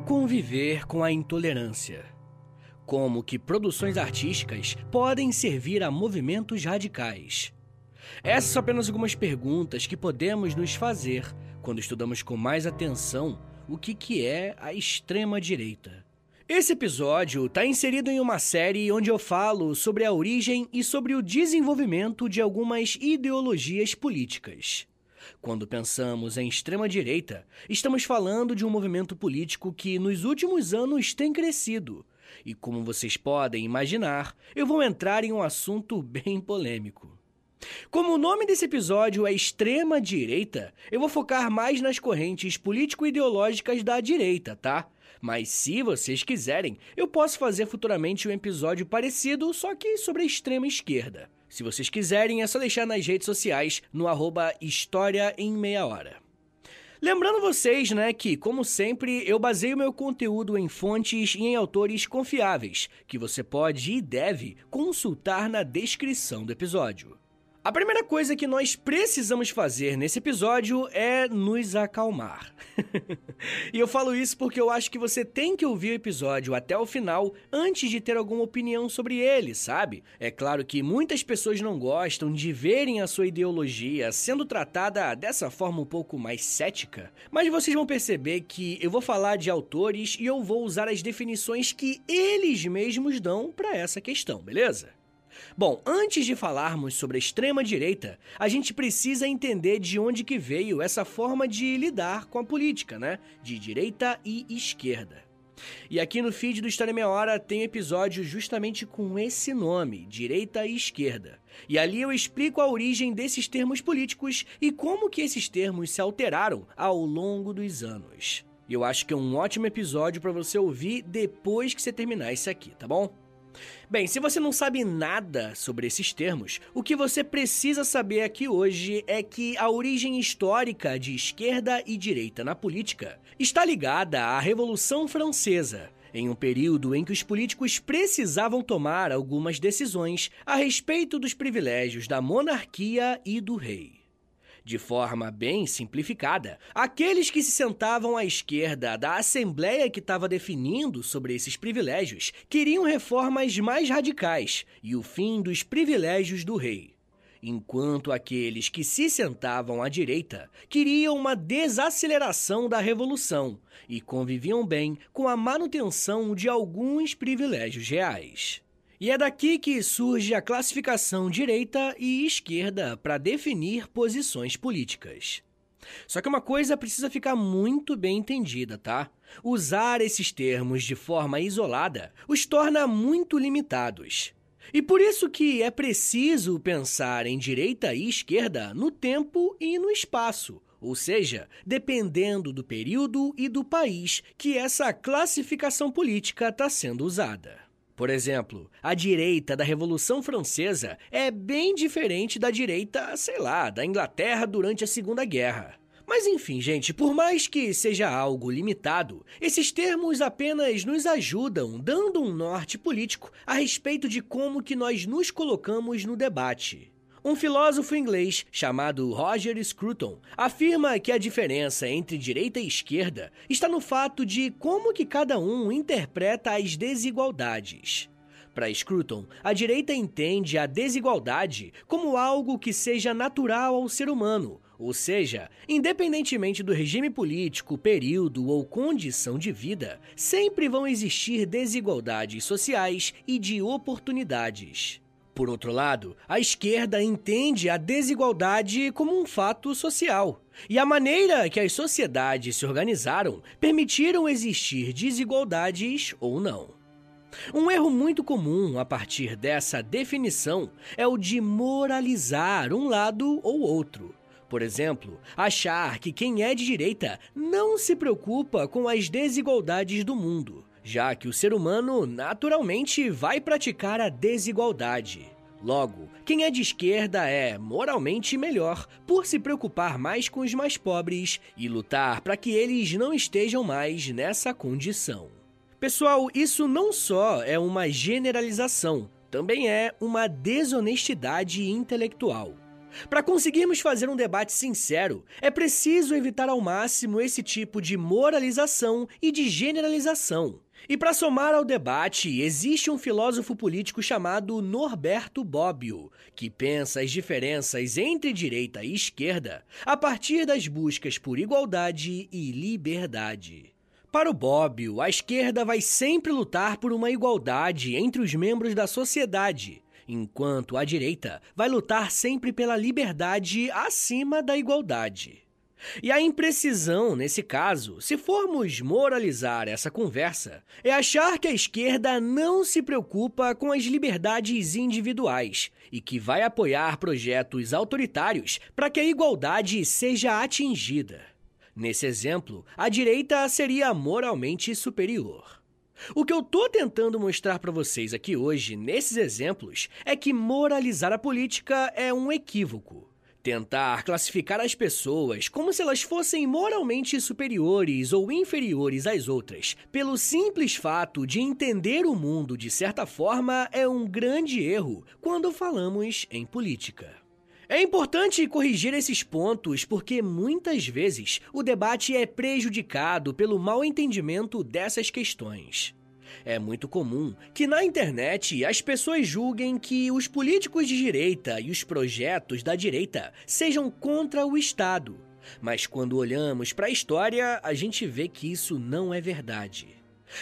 conviver com a intolerância? Como que produções artísticas podem servir a movimentos radicais? Essas são apenas algumas perguntas que podemos nos fazer quando estudamos com mais atenção o que, que é a extrema-direita. Esse episódio está inserido em uma série onde eu falo sobre a origem e sobre o desenvolvimento de algumas ideologias políticas. Quando pensamos em extrema-direita, estamos falando de um movimento político que nos últimos anos tem crescido. E como vocês podem imaginar, eu vou entrar em um assunto bem polêmico. Como o nome desse episódio é Extrema Direita, eu vou focar mais nas correntes político-ideológicas da direita, tá? Mas se vocês quiserem, eu posso fazer futuramente um episódio parecido, só que sobre a extrema esquerda. Se vocês quiserem, é só deixar nas redes sociais no arroba História em Meia Hora. Lembrando vocês, né, que, como sempre, eu baseio meu conteúdo em fontes e em autores confiáveis, que você pode e deve consultar na descrição do episódio. A primeira coisa que nós precisamos fazer nesse episódio é nos acalmar. e eu falo isso porque eu acho que você tem que ouvir o episódio até o final antes de ter alguma opinião sobre ele, sabe? É claro que muitas pessoas não gostam de verem a sua ideologia sendo tratada dessa forma um pouco mais cética, mas vocês vão perceber que eu vou falar de autores e eu vou usar as definições que eles mesmos dão para essa questão, beleza? Bom, antes de falarmos sobre a extrema direita, a gente precisa entender de onde que veio essa forma de lidar com a política, né? De direita e esquerda. E aqui no feed do História Meia Hora tem episódio justamente com esse nome, direita e esquerda. E ali eu explico a origem desses termos políticos e como que esses termos se alteraram ao longo dos anos. Eu acho que é um ótimo episódio para você ouvir depois que você terminar esse aqui, tá bom? Bem, se você não sabe nada sobre esses termos, o que você precisa saber aqui hoje é que a origem histórica de esquerda e direita na política está ligada à Revolução Francesa, em um período em que os políticos precisavam tomar algumas decisões a respeito dos privilégios da monarquia e do rei. De forma bem simplificada, aqueles que se sentavam à esquerda da Assembleia que estava definindo sobre esses privilégios queriam reformas mais radicais e o fim dos privilégios do rei. Enquanto aqueles que se sentavam à direita queriam uma desaceleração da revolução e conviviam bem com a manutenção de alguns privilégios reais. E é daqui que surge a classificação direita e esquerda para definir posições políticas. Só que uma coisa precisa ficar muito bem entendida, tá? Usar esses termos de forma isolada os torna muito limitados. E por isso que é preciso pensar em direita e esquerda no tempo e no espaço, ou seja, dependendo do período e do país que essa classificação política está sendo usada. Por exemplo, a direita da Revolução Francesa é bem diferente da direita, sei lá, da Inglaterra durante a Segunda Guerra. Mas enfim, gente, por mais que seja algo limitado, esses termos apenas nos ajudam, dando um norte político a respeito de como que nós nos colocamos no debate. Um filósofo inglês chamado Roger Scruton afirma que a diferença entre direita e esquerda está no fato de como que cada um interpreta as desigualdades. Para Scruton, a direita entende a desigualdade como algo que seja natural ao ser humano, ou seja, independentemente do regime político, período ou condição de vida, sempre vão existir desigualdades sociais e de oportunidades. Por outro lado, a esquerda entende a desigualdade como um fato social. E a maneira que as sociedades se organizaram permitiram existir desigualdades ou não. Um erro muito comum a partir dessa definição é o de moralizar um lado ou outro. Por exemplo, achar que quem é de direita não se preocupa com as desigualdades do mundo, já que o ser humano naturalmente vai praticar a desigualdade. Logo, quem é de esquerda é moralmente melhor por se preocupar mais com os mais pobres e lutar para que eles não estejam mais nessa condição. Pessoal, isso não só é uma generalização, também é uma desonestidade intelectual. Para conseguirmos fazer um debate sincero, é preciso evitar ao máximo esse tipo de moralização e de generalização. E para somar ao debate, existe um filósofo político chamado Norberto Bobbio, que pensa as diferenças entre direita e esquerda a partir das buscas por igualdade e liberdade. Para o Bobbio, a esquerda vai sempre lutar por uma igualdade entre os membros da sociedade, enquanto a direita vai lutar sempre pela liberdade acima da igualdade. E a imprecisão, nesse caso, se formos moralizar essa conversa, é achar que a esquerda não se preocupa com as liberdades individuais e que vai apoiar projetos autoritários para que a igualdade seja atingida. Nesse exemplo, a direita seria moralmente superior. O que eu tô tentando mostrar para vocês aqui hoje, nesses exemplos, é que moralizar a política é um equívoco. Tentar classificar as pessoas como se elas fossem moralmente superiores ou inferiores às outras, pelo simples fato de entender o mundo de certa forma, é um grande erro quando falamos em política. É importante corrigir esses pontos porque muitas vezes o debate é prejudicado pelo mal entendimento dessas questões. É muito comum que na internet as pessoas julguem que os políticos de direita e os projetos da direita sejam contra o Estado. Mas quando olhamos para a história, a gente vê que isso não é verdade.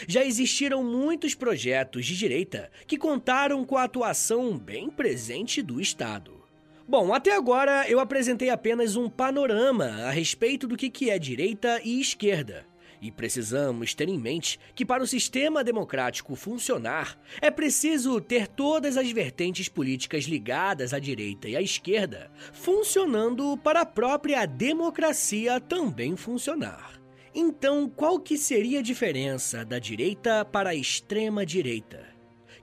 Já existiram muitos projetos de direita que contaram com a atuação bem presente do Estado. Bom, até agora eu apresentei apenas um panorama a respeito do que é direita e esquerda. E precisamos ter em mente que, para o sistema democrático funcionar, é preciso ter todas as vertentes políticas ligadas à direita e à esquerda funcionando para a própria democracia também funcionar. Então, qual que seria a diferença da direita para a extrema direita?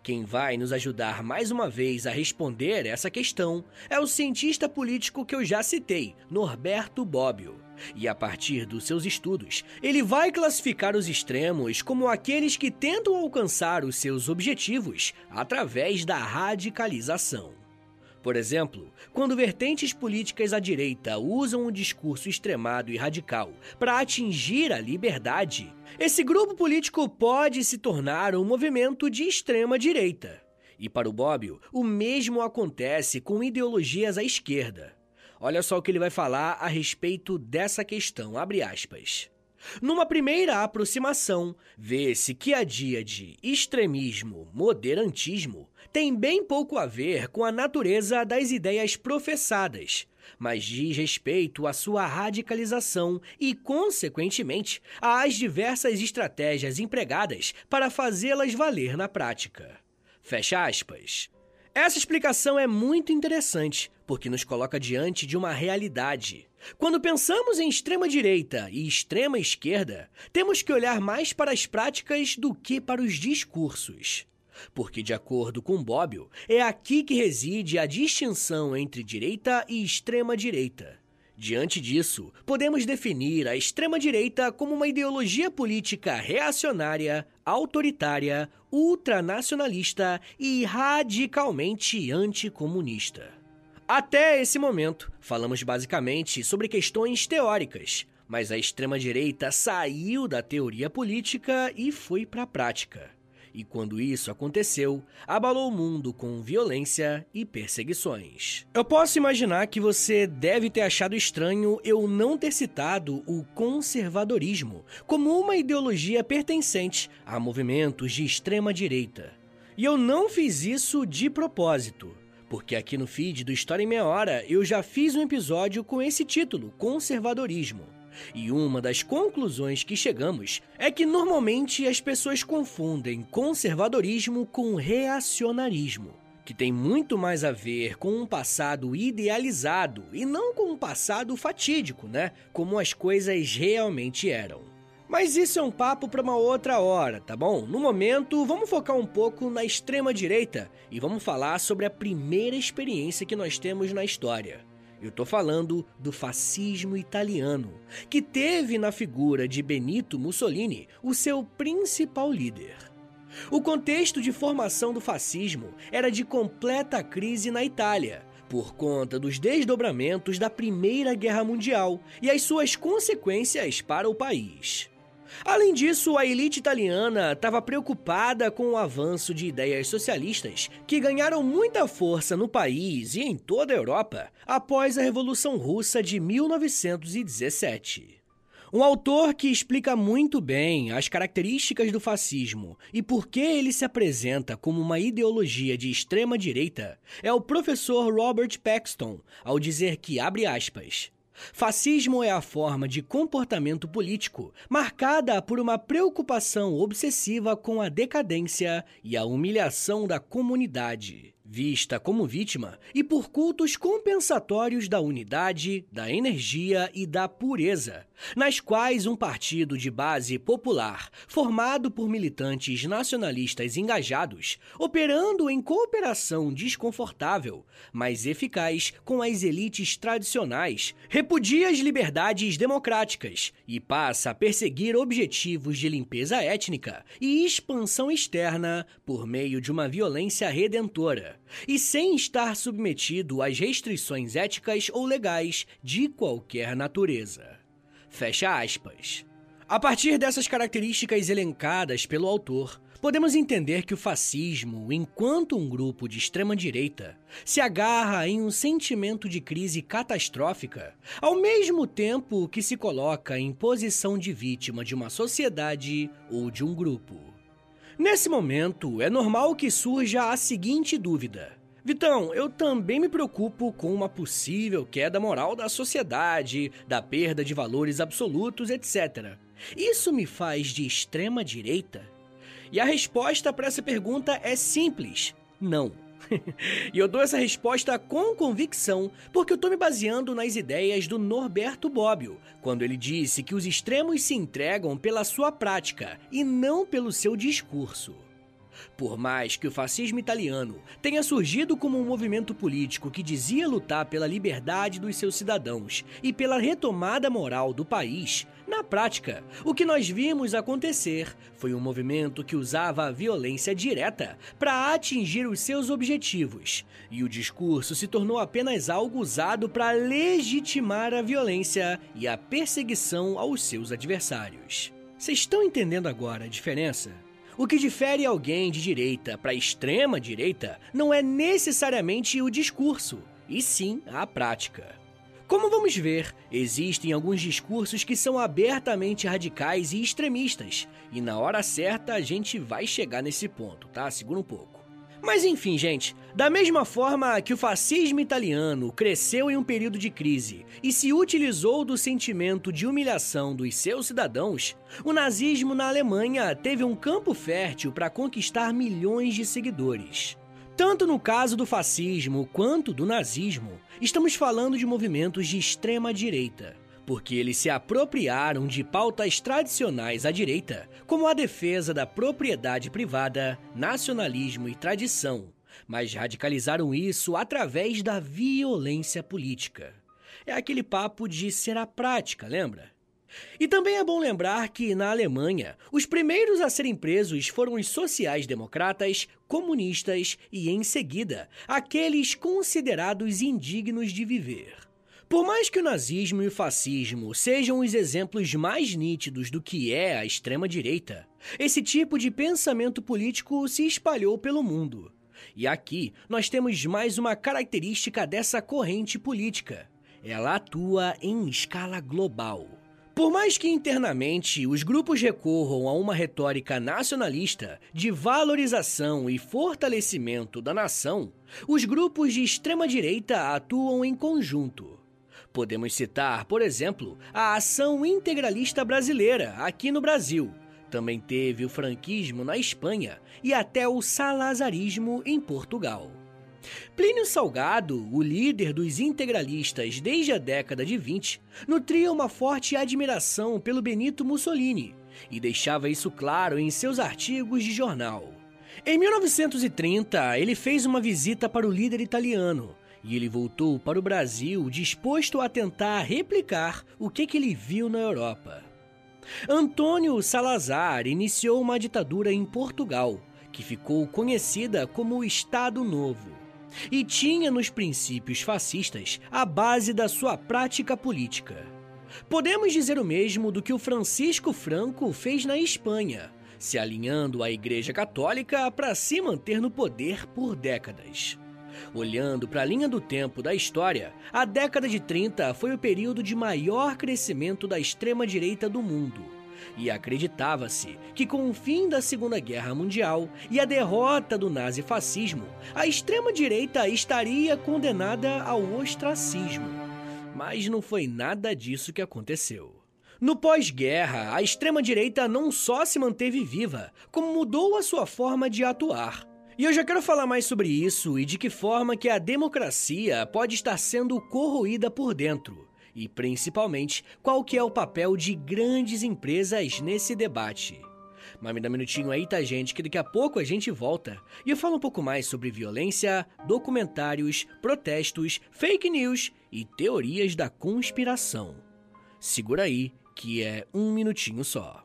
Quem vai nos ajudar mais uma vez a responder essa questão é o cientista político que eu já citei, Norberto Bobbio. E a partir dos seus estudos, ele vai classificar os extremos como aqueles que tentam alcançar os seus objetivos através da radicalização. Por exemplo, quando vertentes políticas à direita usam um discurso extremado e radical para atingir a liberdade, esse grupo político pode se tornar um movimento de extrema direita. E para o Bobbio, o mesmo acontece com ideologias à esquerda. Olha só o que ele vai falar a respeito dessa questão, abre aspas. Numa primeira aproximação, vê-se que a dia de extremismo, moderantismo, tem bem pouco a ver com a natureza das ideias professadas, mas diz respeito à sua radicalização e, consequentemente, às diversas estratégias empregadas para fazê-las valer na prática. Fecha aspas. Essa explicação é muito interessante, porque nos coloca diante de uma realidade. Quando pensamos em extrema-direita e extrema-esquerda, temos que olhar mais para as práticas do que para os discursos. Porque, de acordo com Bobbio, é aqui que reside a distinção entre direita e extrema-direita. Diante disso, podemos definir a extrema-direita como uma ideologia política reacionária, autoritária, ultranacionalista e radicalmente anticomunista. Até esse momento, falamos basicamente sobre questões teóricas, mas a extrema-direita saiu da teoria política e foi para a prática. E quando isso aconteceu, abalou o mundo com violência e perseguições. Eu posso imaginar que você deve ter achado estranho eu não ter citado o conservadorismo como uma ideologia pertencente a movimentos de extrema direita. E eu não fiz isso de propósito porque aqui no feed do História em Meia Hora eu já fiz um episódio com esse título, Conservadorismo. E uma das conclusões que chegamos é que normalmente as pessoas confundem conservadorismo com reacionarismo, que tem muito mais a ver com um passado idealizado e não com um passado fatídico, né? Como as coisas realmente eram. Mas isso é um papo para uma outra hora, tá bom? No momento, vamos focar um pouco na extrema direita e vamos falar sobre a primeira experiência que nós temos na história. Eu tô falando do fascismo italiano, que teve na figura de Benito Mussolini o seu principal líder. O contexto de formação do fascismo era de completa crise na Itália, por conta dos desdobramentos da Primeira Guerra Mundial e as suas consequências para o país. Além disso, a elite italiana estava preocupada com o avanço de ideias socialistas que ganharam muita força no país e em toda a Europa após a Revolução Russa de 1917. Um autor que explica muito bem as características do fascismo e por que ele se apresenta como uma ideologia de extrema direita é o professor Robert Paxton, ao dizer que, abre aspas, Fascismo é a forma de comportamento político marcada por uma preocupação obsessiva com a decadência e a humilhação da comunidade vista como vítima, e por cultos compensatórios da unidade, da energia e da pureza, nas quais um partido de base popular, formado por militantes nacionalistas engajados, operando em cooperação desconfortável, mas eficaz com as elites tradicionais, repudia as liberdades democráticas e passa a perseguir objetivos de limpeza étnica e expansão externa por meio de uma violência redentora e sem estar submetido às restrições éticas ou legais de qualquer natureza. Fecha aspas. A partir dessas características elencadas pelo autor, podemos entender que o fascismo, enquanto um grupo de extrema-direita, se agarra em um sentimento de crise catastrófica, ao mesmo tempo que se coloca em posição de vítima de uma sociedade ou de um grupo. Nesse momento, é normal que surja a seguinte dúvida. Vitão, eu também me preocupo com uma possível queda moral da sociedade, da perda de valores absolutos, etc. Isso me faz de extrema direita? E a resposta para essa pergunta é simples: não. e eu dou essa resposta com convicção, porque eu estou me baseando nas ideias do Norberto Bobbio, quando ele disse que os extremos se entregam pela sua prática e não pelo seu discurso. Por mais que o fascismo italiano tenha surgido como um movimento político que dizia lutar pela liberdade dos seus cidadãos e pela retomada moral do país, na prática, o que nós vimos acontecer foi um movimento que usava a violência direta para atingir os seus objetivos, e o discurso se tornou apenas algo usado para legitimar a violência e a perseguição aos seus adversários. Vocês estão entendendo agora a diferença? O que difere alguém de direita para extrema direita não é necessariamente o discurso, e sim a prática. Como vamos ver, existem alguns discursos que são abertamente radicais e extremistas, e na hora certa a gente vai chegar nesse ponto, tá? Segura um pouco. Mas enfim, gente, da mesma forma que o fascismo italiano cresceu em um período de crise e se utilizou do sentimento de humilhação dos seus cidadãos, o nazismo na Alemanha teve um campo fértil para conquistar milhões de seguidores. Tanto no caso do fascismo quanto do nazismo, estamos falando de movimentos de extrema direita porque eles se apropriaram de pautas tradicionais à direita, como a defesa da propriedade privada, nacionalismo e tradição, mas radicalizaram isso através da violência política. É aquele papo de ser a prática, lembra? E também é bom lembrar que, na Alemanha, os primeiros a serem presos foram os sociais-democratas, comunistas e, em seguida, aqueles considerados indignos de viver. Por mais que o nazismo e o fascismo sejam os exemplos mais nítidos do que é a extrema-direita, esse tipo de pensamento político se espalhou pelo mundo. E aqui nós temos mais uma característica dessa corrente política: ela atua em escala global. Por mais que internamente os grupos recorram a uma retórica nacionalista de valorização e fortalecimento da nação, os grupos de extrema-direita atuam em conjunto. Podemos citar, por exemplo, a Ação Integralista Brasileira, aqui no Brasil. Também teve o franquismo na Espanha e até o salazarismo em Portugal. Plínio Salgado, o líder dos integralistas desde a década de 20, nutria uma forte admiração pelo Benito Mussolini e deixava isso claro em seus artigos de jornal. Em 1930, ele fez uma visita para o líder italiano e ele voltou para o Brasil disposto a tentar replicar o que, que ele viu na Europa. Antônio Salazar iniciou uma ditadura em Portugal, que ficou conhecida como o Estado Novo e tinha nos princípios fascistas a base da sua prática política. Podemos dizer o mesmo do que o Francisco Franco fez na Espanha, se alinhando à Igreja Católica para se manter no poder por décadas. Olhando para a linha do tempo da história, a década de 30 foi o período de maior crescimento da extrema-direita do mundo e acreditava-se que com o fim da Segunda Guerra Mundial e a derrota do nazifascismo, a extrema-direita estaria condenada ao ostracismo. Mas não foi nada disso que aconteceu. No pós-guerra, a extrema-direita não só se manteve viva, como mudou a sua forma de atuar. E eu já quero falar mais sobre isso e de que forma que a democracia pode estar sendo corroída por dentro e principalmente qual que é o papel de grandes empresas nesse debate. Mas me dá um minutinho aí, tá, gente, que daqui a pouco a gente volta e eu falo um pouco mais sobre violência, documentários, protestos, fake news e teorias da conspiração. Segura aí, que é um minutinho só.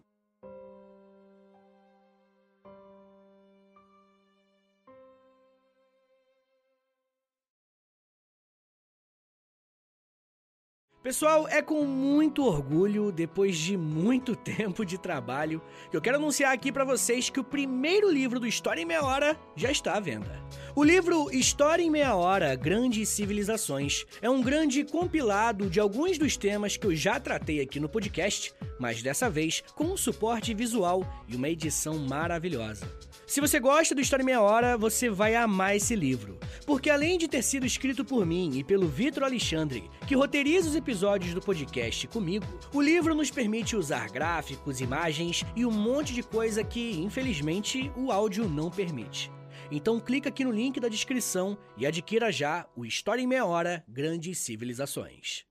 Pessoal, é com muito orgulho, depois de muito tempo de trabalho, que eu quero anunciar aqui para vocês que o primeiro livro do História em Meia Hora já está à venda. O livro História em Meia Hora Grandes Civilizações é um grande compilado de alguns dos temas que eu já tratei aqui no podcast, mas dessa vez com um suporte visual e uma edição maravilhosa. Se você gosta do História em Meia Hora, você vai amar esse livro. Porque além de ter sido escrito por mim e pelo Vitor Alexandre, que roteiriza os episódios do podcast comigo, o livro nos permite usar gráficos, imagens e um monte de coisa que, infelizmente, o áudio não permite. Então clica aqui no link da descrição e adquira já o História em Meia Hora Grandes Civilizações.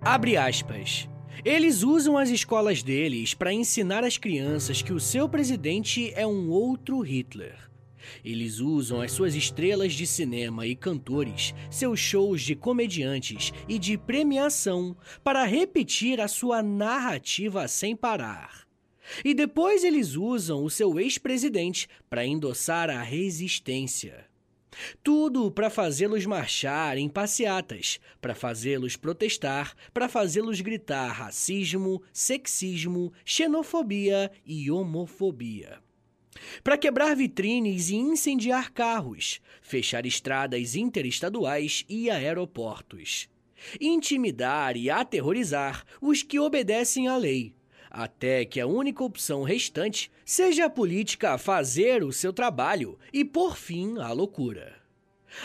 Abre aspas. Eles usam as escolas deles para ensinar as crianças que o seu presidente é um outro Hitler. Eles usam as suas estrelas de cinema e cantores, seus shows de comediantes e de premiação para repetir a sua narrativa sem parar. E depois eles usam o seu ex-presidente para endossar a resistência. Tudo para fazê-los marchar em passeatas, para fazê-los protestar, para fazê-los gritar racismo, sexismo, xenofobia e homofobia. Para quebrar vitrines e incendiar carros, fechar estradas interestaduais e aeroportos. Intimidar e aterrorizar os que obedecem à lei até que a única opção restante seja a política fazer o seu trabalho e por fim a loucura.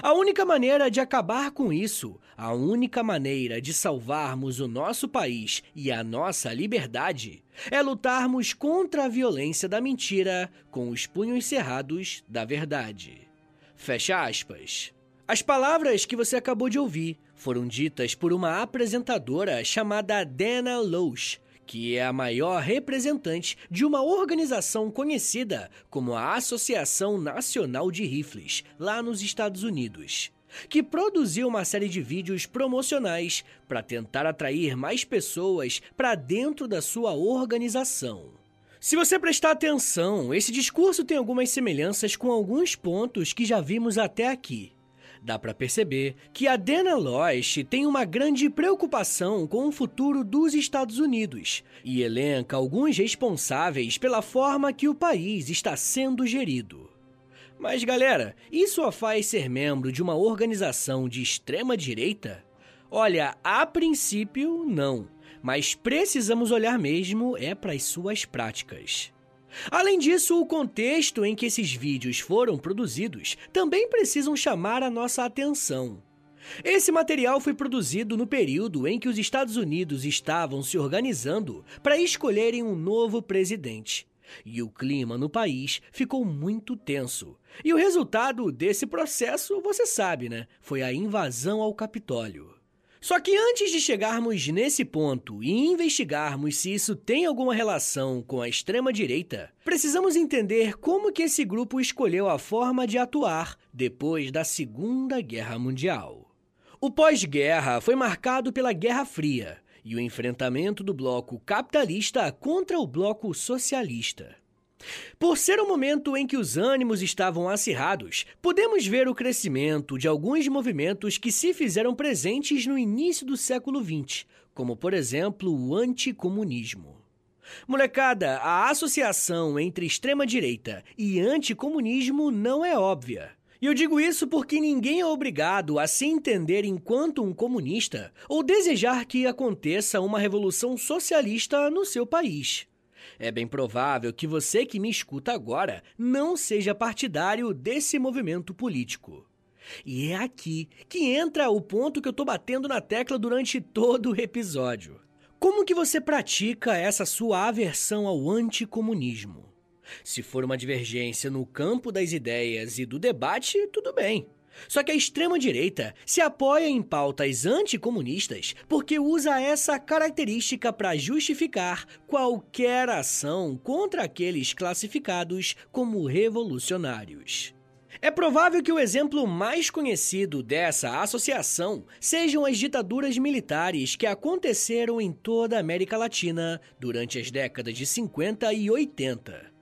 A única maneira de acabar com isso, a única maneira de salvarmos o nosso país e a nossa liberdade, é lutarmos contra a violência da mentira com os punhos cerrados da verdade. Fecha aspas. As palavras que você acabou de ouvir foram ditas por uma apresentadora chamada Dana Loesch, que é a maior representante de uma organização conhecida como a Associação Nacional de Rifles, lá nos Estados Unidos, que produziu uma série de vídeos promocionais para tentar atrair mais pessoas para dentro da sua organização. Se você prestar atenção, esse discurso tem algumas semelhanças com alguns pontos que já vimos até aqui. Dá para perceber que a Dana Loesch tem uma grande preocupação com o futuro dos Estados Unidos e elenca alguns responsáveis pela forma que o país está sendo gerido. Mas galera, isso a faz ser membro de uma organização de extrema direita? Olha, a princípio não, mas precisamos olhar mesmo é para as suas práticas. Além disso, o contexto em que esses vídeos foram produzidos também precisam chamar a nossa atenção. Esse material foi produzido no período em que os Estados Unidos estavam se organizando para escolherem um novo presidente. E o clima no país ficou muito tenso. E o resultado desse processo, você sabe, né? Foi a invasão ao Capitólio. Só que antes de chegarmos nesse ponto e investigarmos se isso tem alguma relação com a extrema-direita, precisamos entender como que esse grupo escolheu a forma de atuar depois da Segunda Guerra Mundial. O pós-guerra foi marcado pela Guerra Fria e o enfrentamento do bloco capitalista contra o bloco socialista. Por ser um momento em que os ânimos estavam acirrados, podemos ver o crescimento de alguns movimentos que se fizeram presentes no início do século XX, como por exemplo o anticomunismo. Molecada, a associação entre extrema-direita e anticomunismo não é óbvia. E eu digo isso porque ninguém é obrigado a se entender enquanto um comunista ou desejar que aconteça uma revolução socialista no seu país. É bem provável que você que me escuta agora não seja partidário desse movimento político. E é aqui que entra o ponto que eu tô batendo na tecla durante todo o episódio. Como que você pratica essa sua aversão ao anticomunismo? Se for uma divergência no campo das ideias e do debate, tudo bem. Só que a extrema-direita se apoia em pautas anticomunistas porque usa essa característica para justificar qualquer ação contra aqueles classificados como revolucionários. É provável que o exemplo mais conhecido dessa associação sejam as ditaduras militares que aconteceram em toda a América Latina durante as décadas de 50 e 80.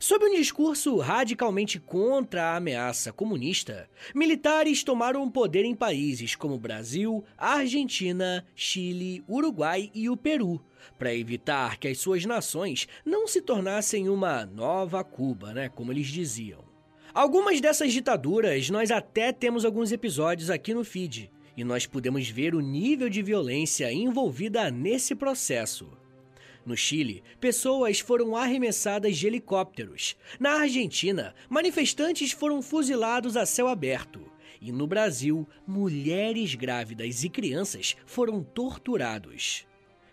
Sob um discurso radicalmente contra a ameaça comunista, militares tomaram o poder em países como Brasil, Argentina, Chile, Uruguai e o Peru, para evitar que as suas nações não se tornassem uma nova Cuba, né, como eles diziam. Algumas dessas ditaduras nós até temos alguns episódios aqui no feed, e nós podemos ver o nível de violência envolvida nesse processo. No Chile, pessoas foram arremessadas de helicópteros. Na Argentina, manifestantes foram fuzilados a céu aberto. E no Brasil, mulheres grávidas e crianças foram torturados.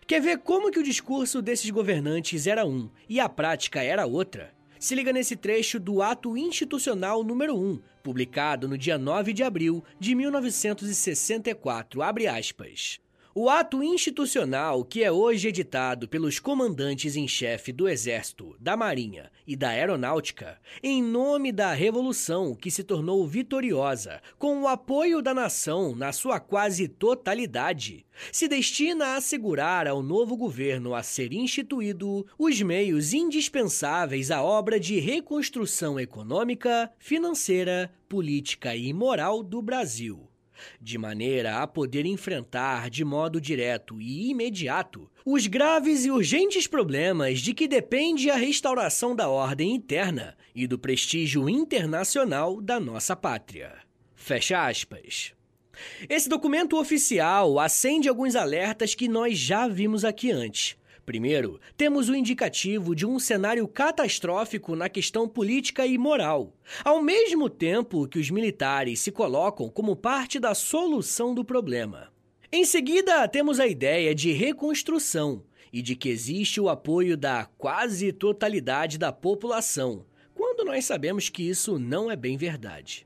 Quer ver como que o discurso desses governantes era um e a prática era outra? Se liga nesse trecho do Ato Institucional número 1, publicado no dia 9 de abril de 1964, abre aspas. O ato institucional, que é hoje editado pelos comandantes em chefe do Exército, da Marinha e da Aeronáutica, em nome da Revolução que se tornou vitoriosa, com o apoio da nação na sua quase totalidade, se destina a assegurar ao novo governo a ser instituído os meios indispensáveis à obra de reconstrução econômica, financeira, política e moral do Brasil de maneira a poder enfrentar de modo direto e imediato os graves e urgentes problemas de que depende a restauração da ordem interna e do prestígio internacional da nossa pátria. Fecha aspas. Esse documento oficial acende alguns alertas que nós já vimos aqui antes, Primeiro, temos o indicativo de um cenário catastrófico na questão política e moral, ao mesmo tempo que os militares se colocam como parte da solução do problema. Em seguida, temos a ideia de reconstrução e de que existe o apoio da quase totalidade da população, quando nós sabemos que isso não é bem verdade.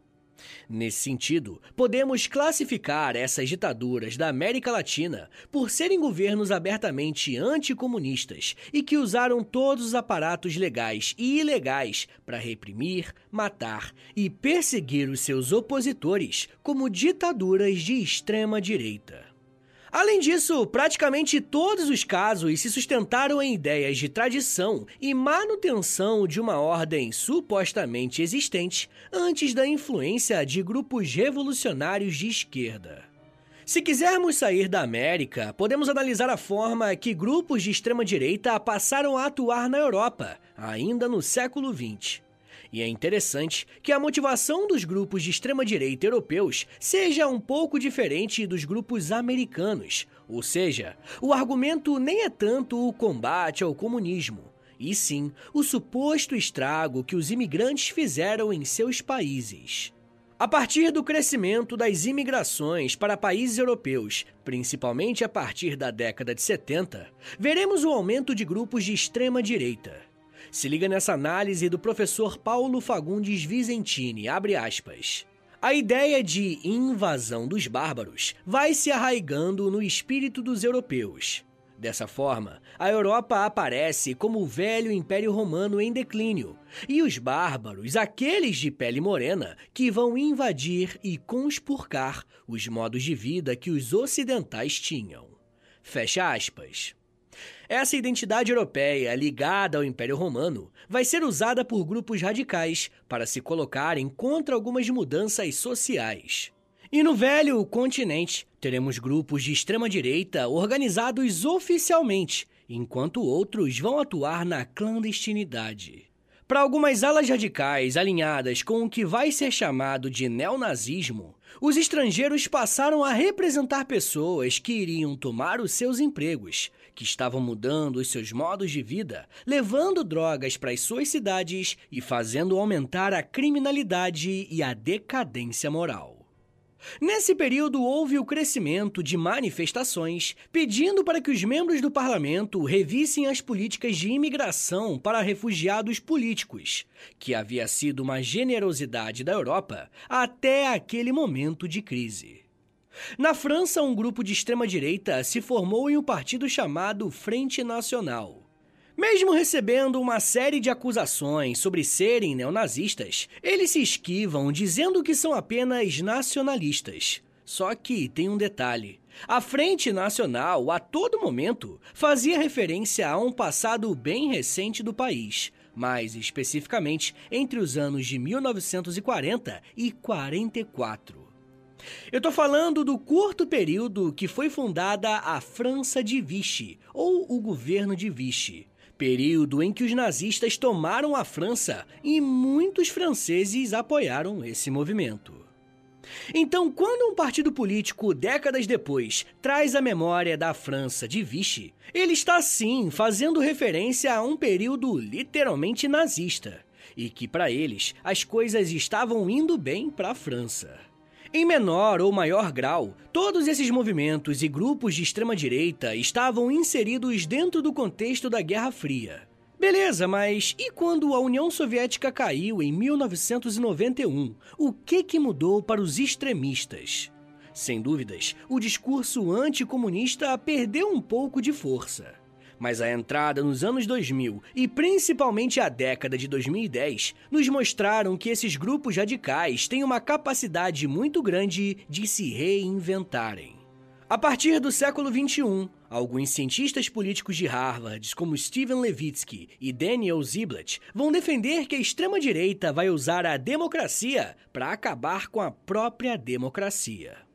Nesse sentido, podemos classificar essas ditaduras da América Latina por serem governos abertamente anticomunistas e que usaram todos os aparatos legais e ilegais para reprimir, matar e perseguir os seus opositores como ditaduras de extrema direita. Além disso, praticamente todos os casos se sustentaram em ideias de tradição e manutenção de uma ordem supostamente existente antes da influência de grupos revolucionários de esquerda. Se quisermos sair da América, podemos analisar a forma que grupos de extrema-direita passaram a atuar na Europa, ainda no século XX. E é interessante que a motivação dos grupos de extrema-direita europeus seja um pouco diferente dos grupos americanos, ou seja, o argumento nem é tanto o combate ao comunismo, e sim o suposto estrago que os imigrantes fizeram em seus países. A partir do crescimento das imigrações para países europeus, principalmente a partir da década de 70, veremos o aumento de grupos de extrema direita. Se liga nessa análise do professor Paulo Fagundes Vicentini, abre aspas. A ideia de invasão dos bárbaros vai se arraigando no espírito dos europeus. Dessa forma, a Europa aparece como o velho Império Romano em declínio, e os bárbaros, aqueles de pele morena, que vão invadir e conspurcar os modos de vida que os ocidentais tinham. Fecha aspas. Essa identidade europeia ligada ao Império Romano vai ser usada por grupos radicais para se colocarem contra algumas mudanças sociais. E no velho continente, teremos grupos de extrema-direita organizados oficialmente, enquanto outros vão atuar na clandestinidade. Para algumas alas radicais alinhadas com o que vai ser chamado de neonazismo, os estrangeiros passaram a representar pessoas que iriam tomar os seus empregos, que estavam mudando os seus modos de vida, levando drogas para as suas cidades e fazendo aumentar a criminalidade e a decadência moral. Nesse período, houve o crescimento de manifestações pedindo para que os membros do parlamento revissem as políticas de imigração para refugiados políticos, que havia sido uma generosidade da Europa até aquele momento de crise. Na França, um grupo de extrema-direita se formou em um partido chamado Frente Nacional. Mesmo recebendo uma série de acusações sobre serem neonazistas, eles se esquivam dizendo que são apenas nacionalistas. Só que tem um detalhe. A Frente Nacional, a todo momento, fazia referência a um passado bem recente do país, mais especificamente entre os anos de 1940 e 44. Eu tô falando do curto período que foi fundada a França de Vichy, ou o governo de Vichy período em que os nazistas tomaram a França e muitos franceses apoiaram esse movimento. Então, quando um partido político, décadas depois, traz a memória da França de Vichy, ele está sim fazendo referência a um período literalmente nazista, e que para eles as coisas estavam indo bem para a França. Em menor ou maior grau, todos esses movimentos e grupos de extrema-direita estavam inseridos dentro do contexto da Guerra Fria. Beleza, mas e quando a União Soviética caiu em 1991? O que, que mudou para os extremistas? Sem dúvidas, o discurso anticomunista perdeu um pouco de força. Mas a entrada nos anos 2000 e principalmente a década de 2010 nos mostraram que esses grupos radicais têm uma capacidade muito grande de se reinventarem. A partir do século XXI, alguns cientistas políticos de Harvard, como Steven Levitsky e Daniel Ziblatt, vão defender que a extrema-direita vai usar a democracia para acabar com a própria democracia.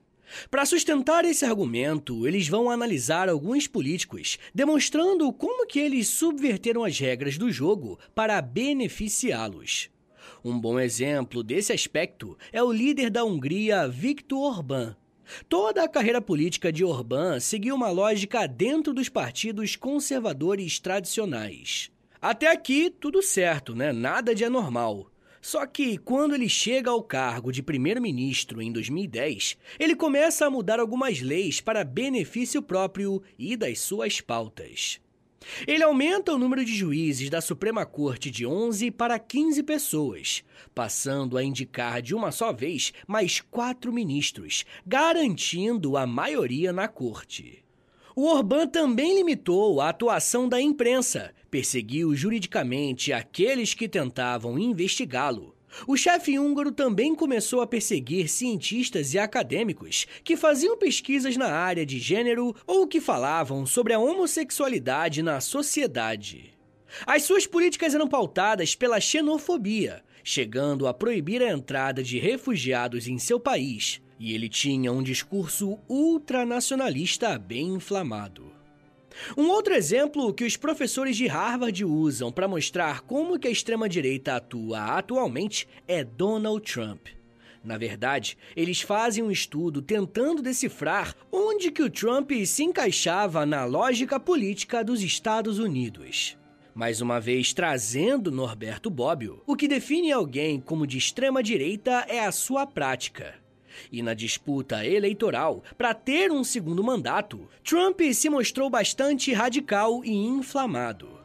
Para sustentar esse argumento, eles vão analisar alguns políticos, demonstrando como que eles subverteram as regras do jogo para beneficiá-los. Um bom exemplo desse aspecto é o líder da Hungria, Viktor Orbán. Toda a carreira política de Orbán seguiu uma lógica dentro dos partidos conservadores tradicionais. Até aqui, tudo certo, né? Nada de anormal. Só que quando ele chega ao cargo de primeiro-ministro em 2010, ele começa a mudar algumas leis para benefício próprio e das suas pautas. Ele aumenta o número de juízes da Suprema Corte de 11 para 15 pessoas, passando a indicar de uma só vez mais quatro ministros, garantindo a maioria na corte. O Orbán também limitou a atuação da imprensa, perseguiu juridicamente aqueles que tentavam investigá-lo. O chefe húngaro também começou a perseguir cientistas e acadêmicos que faziam pesquisas na área de gênero ou que falavam sobre a homossexualidade na sociedade. As suas políticas eram pautadas pela xenofobia, chegando a proibir a entrada de refugiados em seu país, e ele tinha um discurso ultranacionalista bem inflamado. Um outro exemplo que os professores de Harvard usam para mostrar como que a extrema-direita atua atualmente é Donald Trump. Na verdade, eles fazem um estudo tentando decifrar onde que o Trump se encaixava na lógica política dos Estados Unidos. Mais uma vez trazendo Norberto Bobbio, o que define alguém como de extrema direita é a sua prática. E na disputa eleitoral para ter um segundo mandato, Trump se mostrou bastante radical e inflamado.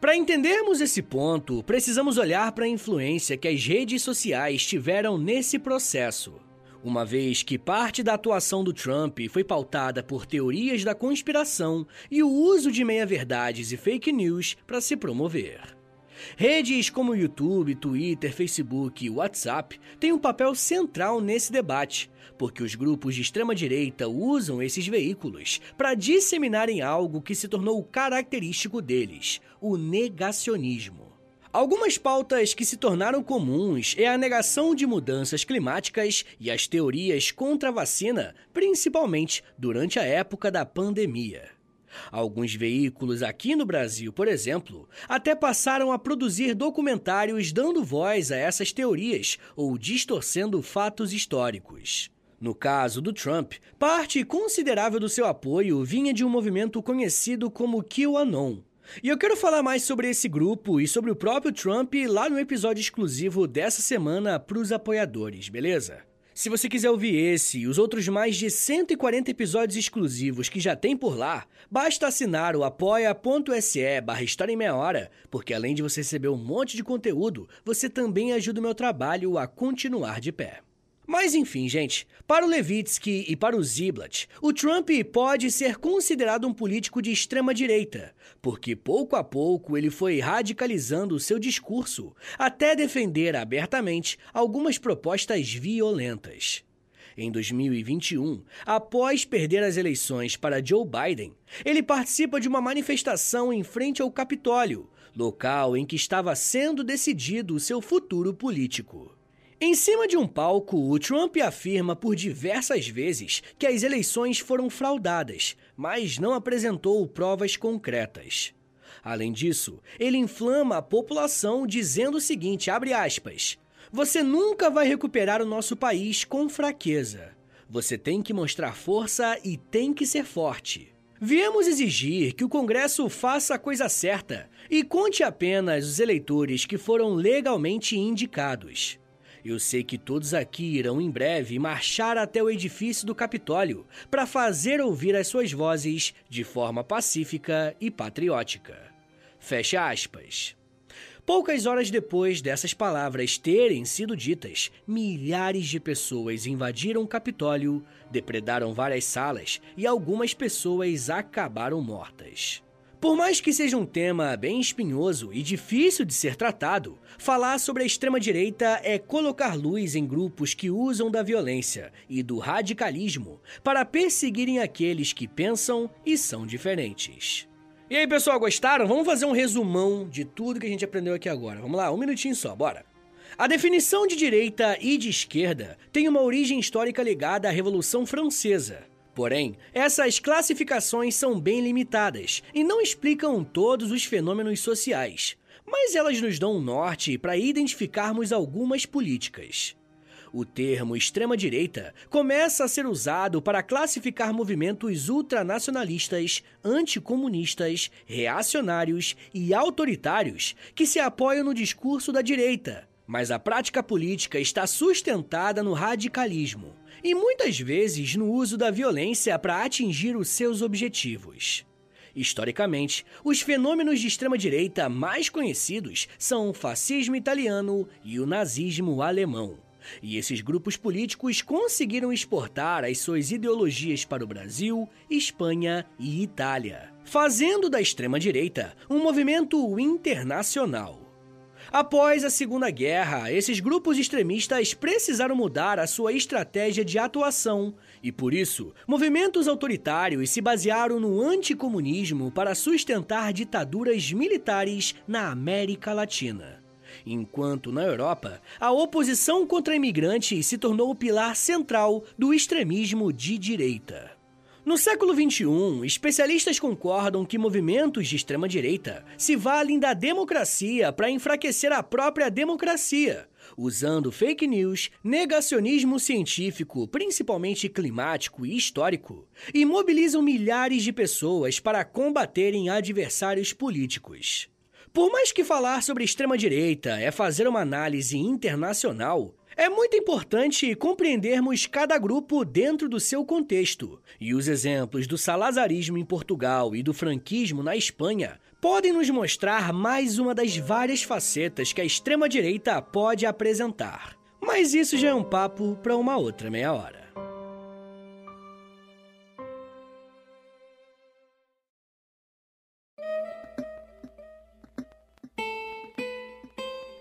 Para entendermos esse ponto, precisamos olhar para a influência que as redes sociais tiveram nesse processo. Uma vez que parte da atuação do Trump foi pautada por teorias da conspiração e o uso de meia-verdades e fake news para se promover. Redes como YouTube, Twitter, Facebook e WhatsApp têm um papel central nesse debate, porque os grupos de extrema-direita usam esses veículos para disseminarem algo que se tornou característico deles: o negacionismo. Algumas pautas que se tornaram comuns é a negação de mudanças climáticas e as teorias contra a vacina, principalmente durante a época da pandemia. Alguns veículos aqui no Brasil, por exemplo, até passaram a produzir documentários dando voz a essas teorias ou distorcendo fatos históricos. No caso do Trump, parte considerável do seu apoio vinha de um movimento conhecido como QAnon. E eu quero falar mais sobre esse grupo e sobre o próprio Trump lá no episódio exclusivo dessa semana para os apoiadores, beleza? Se você quiser ouvir esse e os outros mais de 140 episódios exclusivos que já tem por lá, basta assinar o apoia.se barra História em Meia Hora, porque além de você receber um monte de conteúdo, você também ajuda o meu trabalho a continuar de pé. Mas enfim, gente, para o Levitsky e para o Ziblatt, o Trump pode ser considerado um político de extrema direita, porque pouco a pouco ele foi radicalizando o seu discurso até defender abertamente algumas propostas violentas. Em 2021, após perder as eleições para Joe Biden, ele participa de uma manifestação em frente ao Capitólio, local em que estava sendo decidido o seu futuro político. Em cima de um palco, o Trump afirma por diversas vezes que as eleições foram fraudadas, mas não apresentou provas concretas. Além disso, ele inflama a população dizendo o seguinte, aspas, Você nunca vai recuperar o nosso país com fraqueza. Você tem que mostrar força e tem que ser forte. Viemos exigir que o Congresso faça a coisa certa e conte apenas os eleitores que foram legalmente indicados. Eu sei que todos aqui irão em breve marchar até o edifício do Capitólio para fazer ouvir as suas vozes de forma pacífica e patriótica. Fecha aspas. Poucas horas depois dessas palavras terem sido ditas, milhares de pessoas invadiram o Capitólio, depredaram várias salas e algumas pessoas acabaram mortas. Por mais que seja um tema bem espinhoso e difícil de ser tratado, falar sobre a extrema-direita é colocar luz em grupos que usam da violência e do radicalismo para perseguirem aqueles que pensam e são diferentes. E aí, pessoal, gostaram? Vamos fazer um resumão de tudo que a gente aprendeu aqui agora. Vamos lá, um minutinho só, bora. A definição de direita e de esquerda tem uma origem histórica ligada à Revolução Francesa. Porém, essas classificações são bem limitadas e não explicam todos os fenômenos sociais, mas elas nos dão um norte para identificarmos algumas políticas. O termo extrema-direita começa a ser usado para classificar movimentos ultranacionalistas, anticomunistas, reacionários e autoritários que se apoiam no discurso da direita, mas a prática política está sustentada no radicalismo e muitas vezes no uso da violência para atingir os seus objetivos. Historicamente, os fenômenos de extrema-direita mais conhecidos são o fascismo italiano e o nazismo alemão. E esses grupos políticos conseguiram exportar as suas ideologias para o Brasil, Espanha e Itália, fazendo da extrema-direita um movimento internacional. Após a Segunda Guerra, esses grupos extremistas precisaram mudar a sua estratégia de atuação e, por isso, movimentos autoritários se basearam no anticomunismo para sustentar ditaduras militares na América Latina. Enquanto na Europa, a oposição contra imigrantes se tornou o pilar central do extremismo de direita. No século XXI, especialistas concordam que movimentos de extrema-direita se valem da democracia para enfraquecer a própria democracia, usando fake news, negacionismo científico, principalmente climático e histórico, e mobilizam milhares de pessoas para combaterem adversários políticos. Por mais que falar sobre extrema-direita é fazer uma análise internacional, é muito importante compreendermos cada grupo dentro do seu contexto, e os exemplos do salazarismo em Portugal e do franquismo na Espanha podem nos mostrar mais uma das várias facetas que a extrema-direita pode apresentar. Mas isso já é um papo para uma outra meia hora.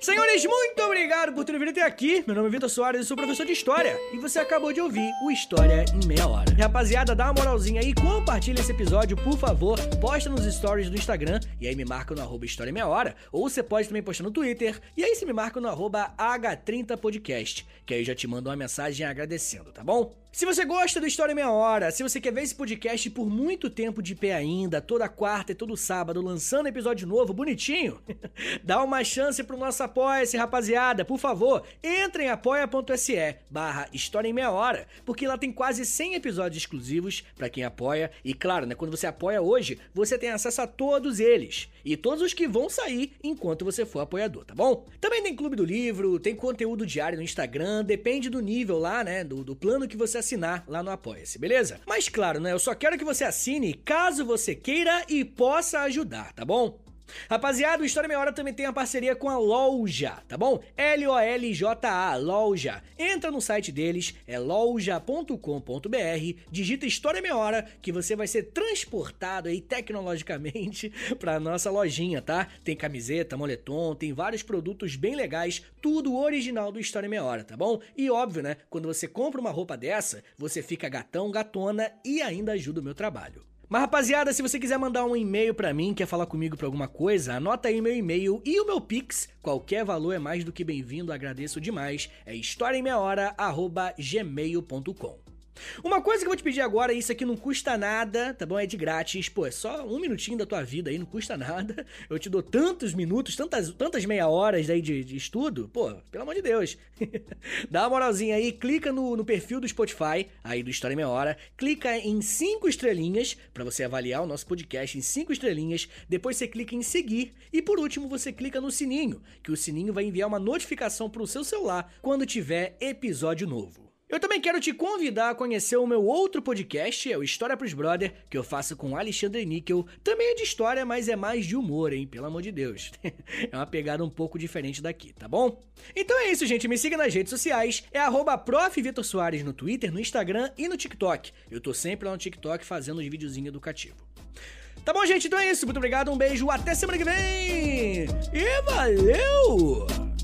Senhores, muito obrigado por terem vindo até aqui. Meu nome é Vitor Soares, eu sou professor de História. E você acabou de ouvir o História em Meia Hora. Rapaziada, dá uma moralzinha aí, compartilha esse episódio, por favor. Posta nos stories do Instagram, e aí me marca no arroba História em Meia Hora. Ou você pode também postar no Twitter, e aí você me marca no arroba H30podcast, que aí eu já te mando uma mensagem agradecendo, tá bom? Se você gosta do História em Meia Hora, se você quer ver esse podcast por muito tempo de pé ainda, toda quarta e todo sábado, lançando episódio novo, bonitinho, dá uma chance pro nosso apoia-se, rapaziada. Por favor, entre em apoia.se barra História em Meia Hora, porque lá tem quase 100 episódios exclusivos para quem apoia. E claro, né, quando você apoia hoje, você tem acesso a todos eles. E todos os que vão sair enquanto você for apoiador, tá bom? Também tem Clube do Livro, tem conteúdo diário no Instagram, depende do nível lá, né, do, do plano que você assinar lá no Apoia-se, beleza? Mas claro, né, eu só quero que você assine caso você queira e possa ajudar, tá bom? Rapaziada, o História Meia Hora também tem a parceria com a Loja, tá bom? L-O-L-J-A, Loja. Entra no site deles, é loja.com.br, digita História Meia Hora, que você vai ser transportado aí tecnologicamente pra nossa lojinha, tá? Tem camiseta, moletom, tem vários produtos bem legais, tudo original do História Meia Hora, tá bom? E óbvio, né? Quando você compra uma roupa dessa, você fica gatão, gatona e ainda ajuda o meu trabalho. Mas rapaziada, se você quiser mandar um e-mail para mim, quer falar comigo para alguma coisa, anota aí meu e-mail e o meu Pix. Qualquer valor é mais do que bem-vindo, agradeço demais. É historiaemmeiahora@gmail.com. Uma coisa que eu vou te pedir agora, isso aqui não custa nada, tá bom? É de grátis, pô, é só um minutinho da tua vida aí, não custa nada. Eu te dou tantos minutos, tantas, tantas meia horas aí de, de estudo, pô, pelo amor de Deus. Dá uma moralzinha aí, clica no, no perfil do Spotify, aí do História em Meia Hora, clica em cinco estrelinhas para você avaliar o nosso podcast em cinco estrelinhas, depois você clica em seguir e por último você clica no sininho, que o sininho vai enviar uma notificação pro seu celular quando tiver episódio novo. Eu também quero te convidar a conhecer o meu outro podcast, é o História pros Brother, que eu faço com Alexandre Níquel. Também é de história, mas é mais de humor, hein? Pelo amor de Deus. é uma pegada um pouco diferente daqui, tá bom? Então é isso, gente. Me siga nas redes sociais. É arroba no Twitter, no Instagram e no TikTok. Eu tô sempre lá no TikTok fazendo uns videozinhos educativos. Tá bom, gente? Então é isso. Muito obrigado, um beijo, até semana que vem! E valeu!